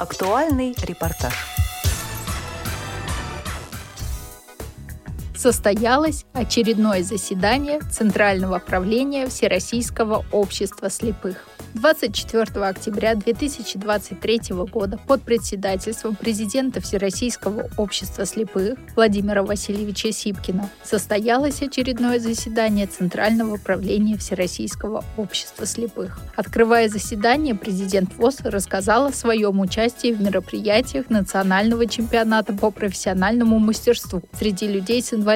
Актуальный репортаж. Состоялось очередное заседание Центрального правления Всероссийского общества слепых. 24 октября 2023 года под председательством президента Всероссийского общества слепых Владимира Васильевича Сипкина состоялось очередное заседание Центрального управления Всероссийского общества слепых. Открывая заседание, президент ВОЗ рассказал о своем участии в мероприятиях национального чемпионата по профессиональному мастерству среди людей с инвалидностью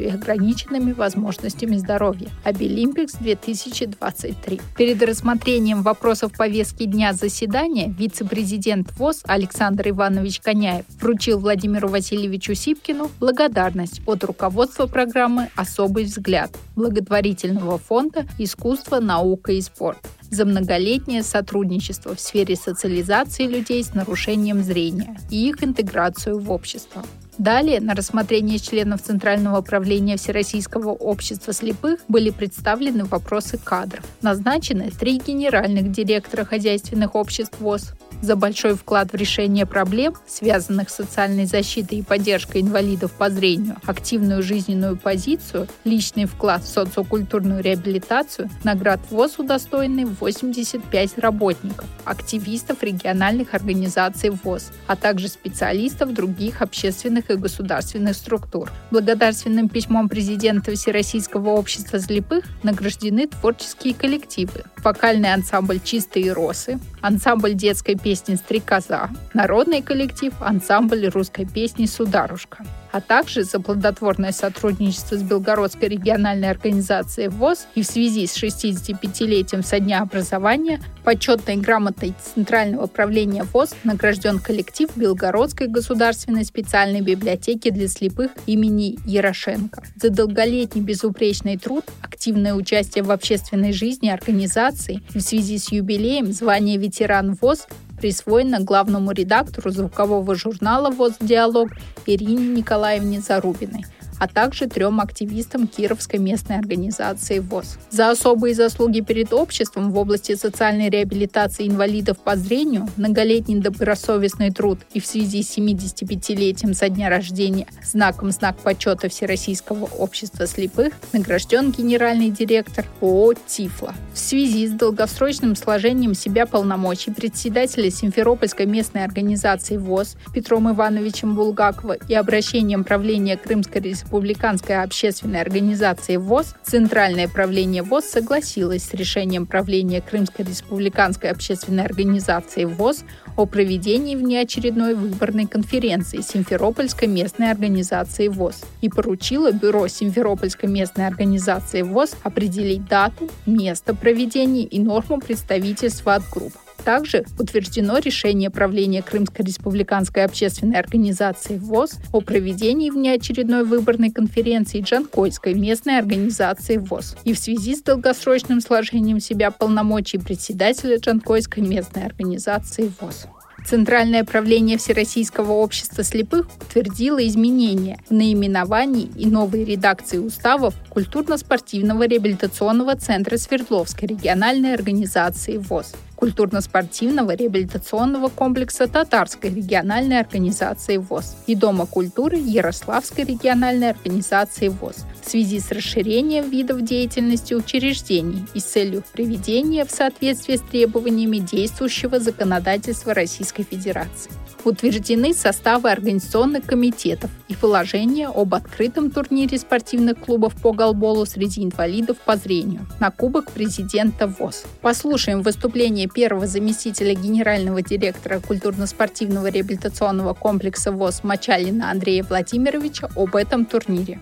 и ограниченными возможностями здоровья «Обилимпикс 2023». Перед рассмотрением вопросов повестки дня заседания вице-президент ВОЗ Александр Иванович Коняев вручил Владимиру Васильевичу Сипкину благодарность от руководства программы «Особый взгляд» благотворительного фонда «Искусство, наука и спорт» за многолетнее сотрудничество в сфере социализации людей с нарушением зрения и их интеграцию в общество. Далее на рассмотрение членов Центрального управления Всероссийского общества слепых были представлены вопросы кадров. Назначены три генеральных директора хозяйственных обществ ВОЗ, за большой вклад в решение проблем, связанных с социальной защитой и поддержкой инвалидов по зрению, активную жизненную позицию, личный вклад в социокультурную реабилитацию, наград ВОЗ удостоены 85 работников, активистов региональных организаций ВОЗ, а также специалистов других общественных и государственных структур. Благодарственным письмом президента Всероссийского общества слепых награждены творческие коллективы, вокальный ансамбль «Чистые росы», ансамбль детской песни «Стрекоза», народный коллектив, ансамбль русской песни «Сударушка» а также за плодотворное сотрудничество с Белгородской региональной организацией ВОЗ и в связи с 65-летием со дня образования почетной грамотой Центрального управления ВОЗ награжден коллектив Белгородской государственной специальной библиотеки для слепых имени Ярошенко. За долголетний безупречный труд, активное участие в общественной жизни организации и в связи с юбилеем звание ветеран ВОЗ присвоено главному редактору звукового журнала «ВОЗ Диалог» Ирине Николаевне Зарубиной – а также трем активистам Кировской местной организации ВОЗ. За особые заслуги перед обществом в области социальной реабилитации инвалидов по зрению, многолетний добросовестный труд и в связи с 75-летием со дня рождения знаком знак почета Всероссийского общества слепых награжден генеральный директор ООО «Тифла». В связи с долгосрочным сложением себя полномочий председателя Симферопольской местной организации ВОЗ Петром Ивановичем Булгакова и обращением правления Крымской республиканской общественной организации ВОЗ, Центральное правление ВОЗ согласилось с решением правления Крымской республиканской общественной организации ВОЗ о проведении внеочередной выборной конференции Симферопольской местной организации ВОЗ и поручило Бюро Симферопольской местной организации ВОЗ определить дату, место проведения и норму представительства от групп. Также утверждено решение правления Крымской республиканской общественной организации ВОЗ о проведении внеочередной выборной конференции Джанкойской местной организации ВОЗ и в связи с долгосрочным сложением себя полномочий председателя Джанкойской местной организации ВОЗ. Центральное правление Всероссийского общества слепых утвердило изменения в наименовании и новые редакции уставов культурно-спортивного реабилитационного центра Свердловской региональной организации ВОЗ культурно-спортивного реабилитационного комплекса Татарской региональной организации ВОЗ и Дома культуры Ярославской региональной организации ВОЗ в связи с расширением видов деятельности учреждений и с целью приведения в соответствие с требованиями действующего законодательства Российской Федерации утверждены составы организационных комитетов и положение об открытом турнире спортивных клубов по голболу среди инвалидов по зрению на Кубок президента ВОЗ. Послушаем выступление первого заместителя генерального директора культурно-спортивного реабилитационного комплекса ВОЗ Мачалина Андрея Владимировича об этом турнире.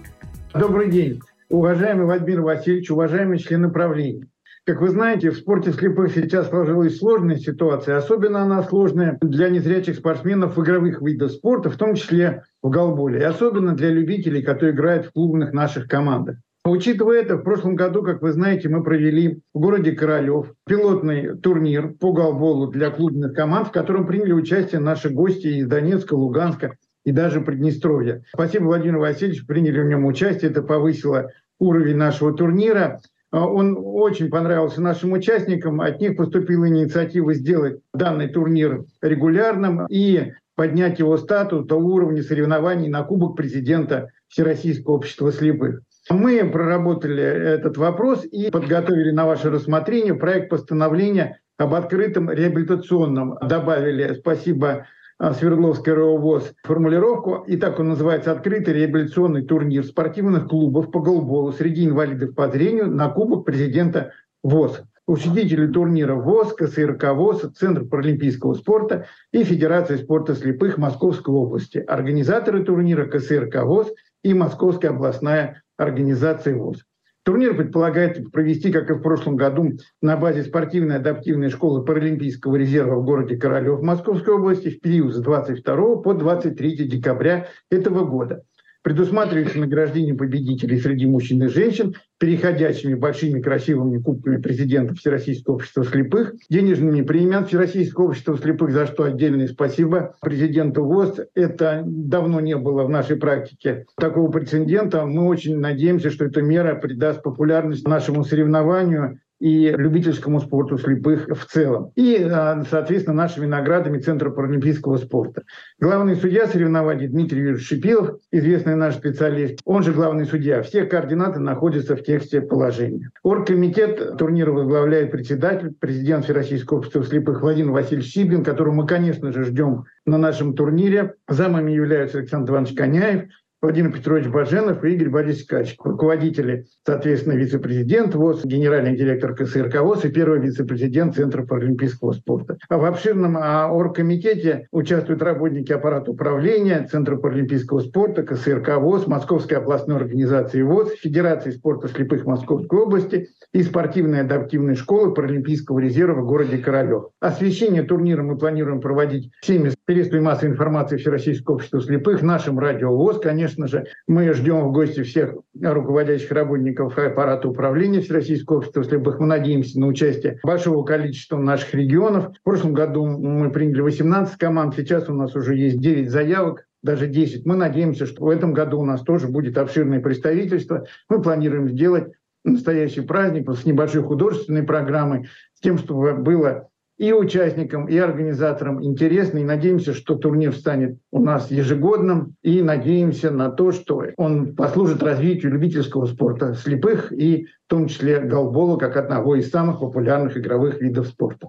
Добрый день, уважаемый Владимир Васильевич, уважаемые члены правления. Как вы знаете, в спорте слепых сейчас сложилась сложная ситуация. Особенно она сложная для незрячих спортсменов игровых видах спорта, в том числе в голболе. И особенно для любителей, которые играют в клубных наших командах. Учитывая это, в прошлом году, как вы знаете, мы провели в городе Королев пилотный турнир по голболу для клубных команд, в котором приняли участие наши гости из Донецка, Луганска и даже Приднестровья. Спасибо, Владимир Васильевич, приняли в нем участие. Это повысило уровень нашего турнира. Он очень понравился нашим участникам. От них поступила инициатива сделать данный турнир регулярным и поднять его статус до уровня соревнований на Кубок президента Всероссийского общества слепых. Мы проработали этот вопрос и подготовили на ваше рассмотрение проект постановления об открытом реабилитационном. Добавили, спасибо а, Свердловской РОВОЗ формулировку, и так он называется «Открытый реабилитационный турнир спортивных клубов по голболу среди инвалидов по зрению на Кубок президента ВОЗ». Учредители турнира ВОЗ, КСРК ВОЗ, Центр паралимпийского спорта и Федерация спорта слепых Московской области. Организаторы турнира КСРК ВОЗ и Московская областная организация ВОЗ. Турнир предполагает провести, как и в прошлом году, на базе спортивной адаптивной школы Паралимпийского резерва в городе Королев Московской области в период с 22 по 23 декабря этого года. Предусматривается награждение победителей среди мужчин и женщин, переходящими большими красивыми кубками президента Всероссийского общества слепых, денежными премиями Всероссийского общества слепых, за что отдельное спасибо президенту ВОЗ. Это давно не было в нашей практике такого прецедента. Мы очень надеемся, что эта мера придаст популярность нашему соревнованию и любительскому спорту слепых в целом. И, а, соответственно, нашими наградами Центра паралимпийского спорта. Главный судья соревнований Дмитрий Юрьевич Шипилов, известный наш специалист, он же главный судья. Все координаты находятся в тексте положения. Оргкомитет турнира возглавляет председатель, президент Всероссийского общества слепых Владимир Васильевич Сибин, которого мы, конечно же, ждем на нашем турнире. Замами являются Александр Иванович Коняев, Владимир Петрович Баженов и Игорь Борисович Качек, руководители, соответственно, вице-президент ВОЗ, генеральный директор КСРК ВОЗ и первый вице-президент Центра паралимпийского спорта. А в обширном а, оргкомитете участвуют работники аппарата управления Центра паралимпийского спорта, КСРК ВОЗ, Московской областной организации ВОЗ, Федерации спорта слепых Московской области и спортивной адаптивной школы Паралимпийского резерва в городе Королев. Освещение турнира мы планируем проводить всеми средствами массовой информации Всероссийского общества слепых, нашим радио ВОЗ, конечно, конечно же, мы ждем в гости всех руководящих работников аппарата управления Всероссийского общества слепых. Мы надеемся на участие большого количества наших регионов. В прошлом году мы приняли 18 команд, сейчас у нас уже есть 9 заявок даже 10. Мы надеемся, что в этом году у нас тоже будет обширное представительство. Мы планируем сделать настоящий праздник с небольшой художественной программой, с тем, чтобы было и участникам, и организаторам интересно. И надеемся, что турнир станет у нас ежегодным. И надеемся на то, что он послужит развитию любительского спорта слепых и в том числе голбола как одного из самых популярных игровых видов спорта.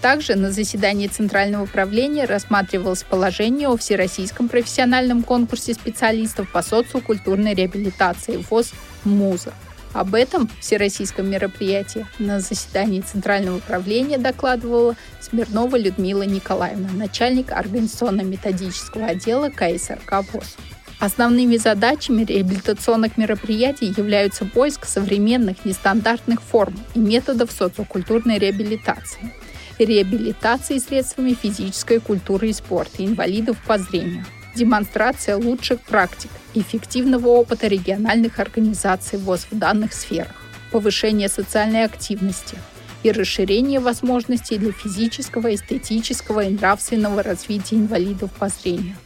Также на заседании Центрального управления рассматривалось положение о Всероссийском профессиональном конкурсе специалистов по социокультурной реабилитации ВОЗ «МУЗа». Об этом всероссийском мероприятии на заседании Центрального управления докладывала Смирнова Людмила Николаевна, начальник организационно-методического отдела КСРК ВОЗ. Основными задачами реабилитационных мероприятий являются поиск современных нестандартных форм и методов социокультурной реабилитации, реабилитации средствами физической культуры и спорта инвалидов по зрению, демонстрация лучших практик, эффективного опыта региональных организаций ВОЗ в данных сферах, повышение социальной активности и расширение возможностей для физического, эстетического и нравственного развития инвалидов по зрению,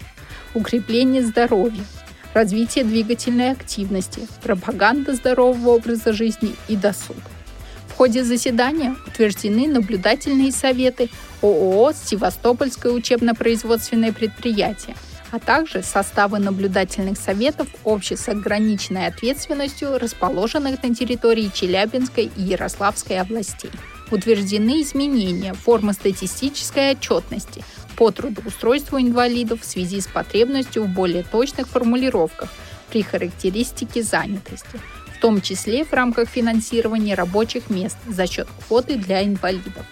укрепление здоровья, развитие двигательной активности, пропаганда здорового образа жизни и досуга. В ходе заседания утверждены наблюдательные советы ООО «Севастопольское учебно-производственное предприятие», а также составы наблюдательных советов обществ с ограниченной ответственностью, расположенных на территории Челябинской и Ярославской областей. Утверждены изменения формы статистической отчетности по трудоустройству инвалидов в связи с потребностью в более точных формулировках при характеристике занятости, в том числе в рамках финансирования рабочих мест за счет квоты для инвалидов.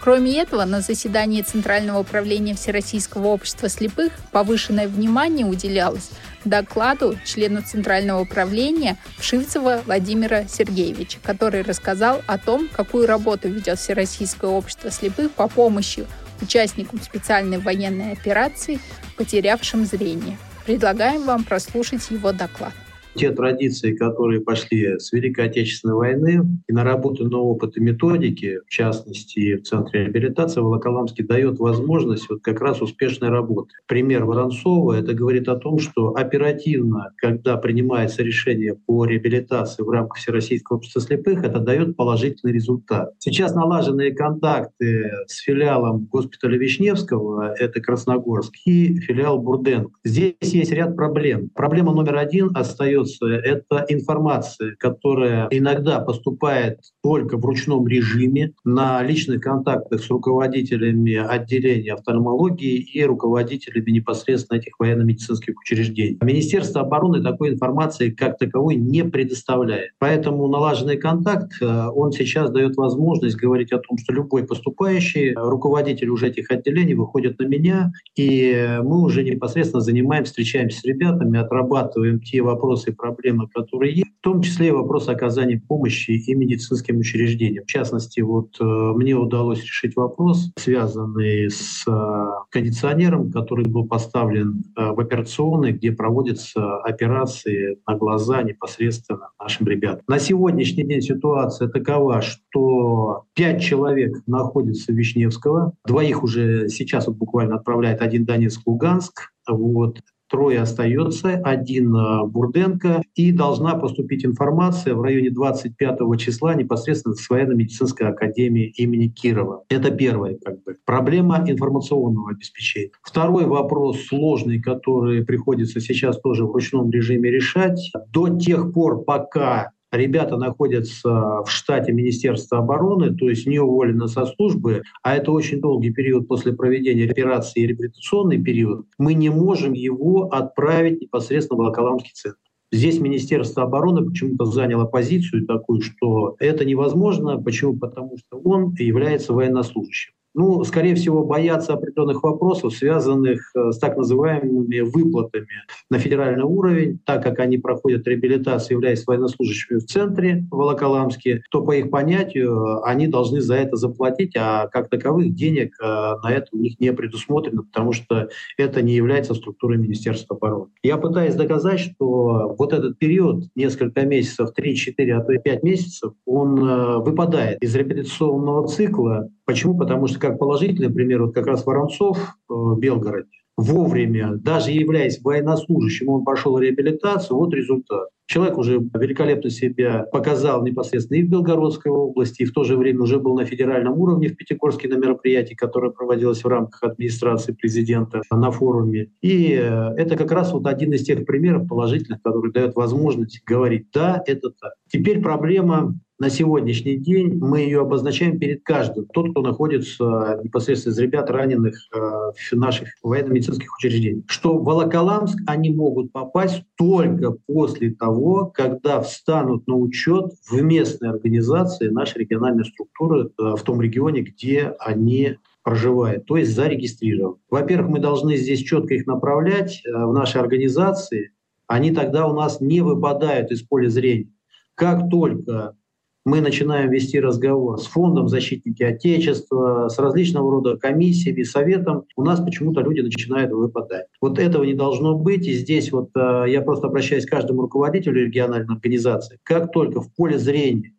Кроме этого, на заседании Центрального управления Всероссийского общества слепых повышенное внимание уделялось докладу члена Центрального управления Вшивцева Владимира Сергеевича, который рассказал о том, какую работу ведет Всероссийское общество слепых по помощи участникам специальной военной операции, потерявшим зрение. Предлагаем вам прослушать его доклад. Те традиции, которые пошли с Великой Отечественной войны, и наработанный опыт и методики, в частности, в Центре реабилитации Волоколамский дает возможность вот как раз успешной работы. Пример Воронцова, это говорит о том, что оперативно, когда принимается решение по реабилитации в рамках Всероссийского общества слепых, это дает положительный результат. Сейчас налаженные контакты с филиалом госпиталя Вишневского, это Красногорск, и филиал Бурденко. Здесь есть ряд проблем. Проблема номер один остается — это информация, которая иногда поступает только в ручном режиме на личных контактах с руководителями отделения офтальмологии и руководителями непосредственно этих военно-медицинских учреждений. Министерство обороны такой информации как таковой не предоставляет. Поэтому налаженный контакт, э, он сейчас дает возможность говорить о том, что любой поступающий, руководитель уже этих отделений выходит на меня, и мы уже непосредственно занимаемся, встречаемся с ребятами, отрабатываем те вопросы и проблемы, которые есть, в том числе и вопрос оказания помощи и медицинским учреждениям. В частности, вот э, мне удалось решить вопрос, связанный с э, кондиционером, который был поставлен в операционной, где проводятся операции на глаза непосредственно нашим ребятам. На сегодняшний день ситуация такова, что пять человек находятся в Вишневского, двоих уже сейчас вот буквально отправляет один Донецк, Луганск, вот трое остается, один э, Бурденко, и должна поступить информация в районе 25 числа непосредственно с военно-медицинской академии имени Кирова. Это первая как бы, проблема информационного обеспечения. Второй вопрос сложный, который приходится сейчас тоже в ручном режиме решать. До тех пор, пока ребята находятся в штате Министерства обороны, то есть не уволены со службы, а это очень долгий период после проведения операции и реабилитационный период, мы не можем его отправить непосредственно в Волоколамский центр. Здесь Министерство обороны почему-то заняло позицию такую, что это невозможно. Почему? Потому что он является военнослужащим ну, скорее всего, боятся определенных вопросов, связанных э, с так называемыми выплатами на федеральный уровень, так как они проходят реабилитацию, являясь военнослужащими в центре Волоколамске, то по их понятию они должны за это заплатить, а как таковых денег э, на это у них не предусмотрено, потому что это не является структурой Министерства обороны. Я пытаюсь доказать, что вот этот период, несколько месяцев, 3-4, а то и 5 месяцев, он э, выпадает из реабилитационного цикла Почему? Потому что, как положительный пример, вот как раз Воронцов э, в Белгороде, вовремя, даже являясь военнослужащим, он прошел реабилитацию, вот результат. Человек уже великолепно себя показал непосредственно и в Белгородской области, и в то же время уже был на федеральном уровне в Пятигорске на мероприятии, которое проводилось в рамках администрации президента на форуме. И э, это как раз вот один из тех примеров положительных, который дает возможность говорить, да, это так. Теперь проблема на сегодняшний день мы ее обозначаем перед каждым. Тот, кто находится непосредственно из ребят, раненых э, в наших военно-медицинских учреждениях. Что в Волоколамск они могут попасть только после того, когда встанут на учет в местной организации нашей региональной структуры э, в том регионе, где они проживают, то есть зарегистрирован. Во-первых, мы должны здесь четко их направлять э, в наши организации, они тогда у нас не выпадают из поля зрения. Как только мы начинаем вести разговор с фондом защитники Отечества, с различного рода комиссиями, советом, у нас почему-то люди начинают выпадать. Вот этого не должно быть. И здесь вот э, я просто обращаюсь к каждому руководителю региональной организации. Как только в поле зрения,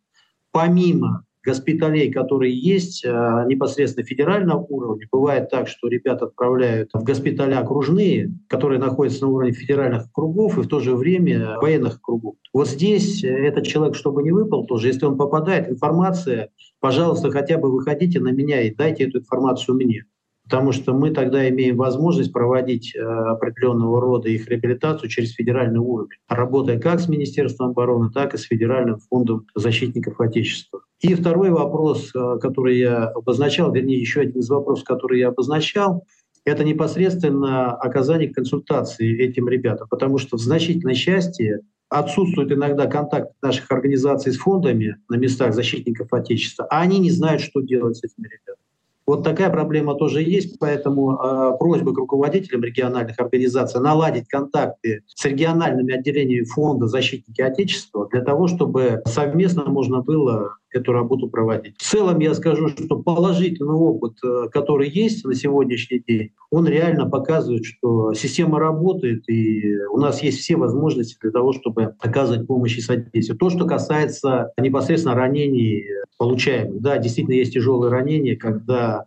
помимо госпиталей, которые есть э, непосредственно федерального уровня. Бывает так, что ребят отправляют в госпиталя окружные, которые находятся на уровне федеральных кругов и в то же время военных кругов. Вот здесь этот человек, чтобы не выпал тоже, если он попадает, информация, пожалуйста, хотя бы выходите на меня и дайте эту информацию мне потому что мы тогда имеем возможность проводить э, определенного рода их реабилитацию через федеральный уровень, работая как с Министерством обороны, так и с Федеральным фондом защитников Отечества. И второй вопрос, э, который я обозначал, вернее, еще один из вопросов, который я обозначал, это непосредственно оказание консультации этим ребятам, потому что в значительной части отсутствует иногда контакт наших организаций с фондами на местах защитников Отечества, а они не знают, что делать с этими ребятами. Вот такая проблема тоже есть, поэтому э, просьба к руководителям региональных организаций наладить контакты с региональными отделениями фонда «Защитники Отечества» для того, чтобы совместно можно было эту работу проводить. В целом я скажу, что положительный опыт, э, который есть на сегодняшний день, он реально показывает, что система работает, и у нас есть все возможности для того, чтобы оказывать помощь и содействие. То, что касается непосредственно ранений получаемых, да, действительно есть тяжелые ранения, когда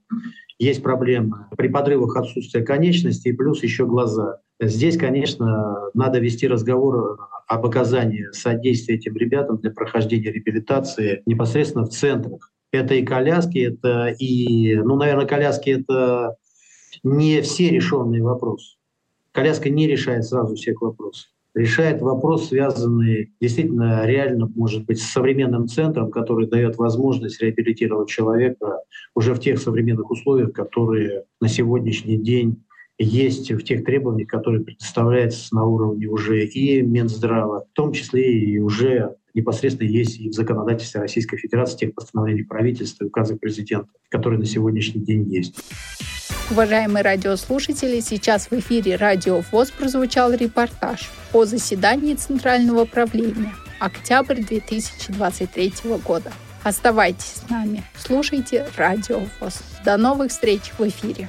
есть проблемы при подрывах отсутствия конечностей, плюс еще глаза. Здесь, конечно, надо вести разговор об оказании содействия этим ребятам для прохождения реабилитации непосредственно в центрах. Это и коляски, это и, ну, наверное, коляски это не все решенные вопросы. Коляска не решает сразу всех вопросов. Решает вопрос, связанный действительно реально, может быть, с современным центром, который дает возможность реабилитировать человека уже в тех современных условиях, которые на сегодняшний день есть в тех требованиях, которые предоставляются на уровне уже и Минздрава, в том числе и уже непосредственно есть и в законодательстве Российской Федерации тех постановлений правительства и указы президента, которые на сегодняшний день есть. Уважаемые радиослушатели, сейчас в эфире Радио ВОЗ прозвучал репортаж о заседании Центрального правления октябрь 2023 года. Оставайтесь с нами, слушайте Радио ВОЗ. До новых встреч в эфире.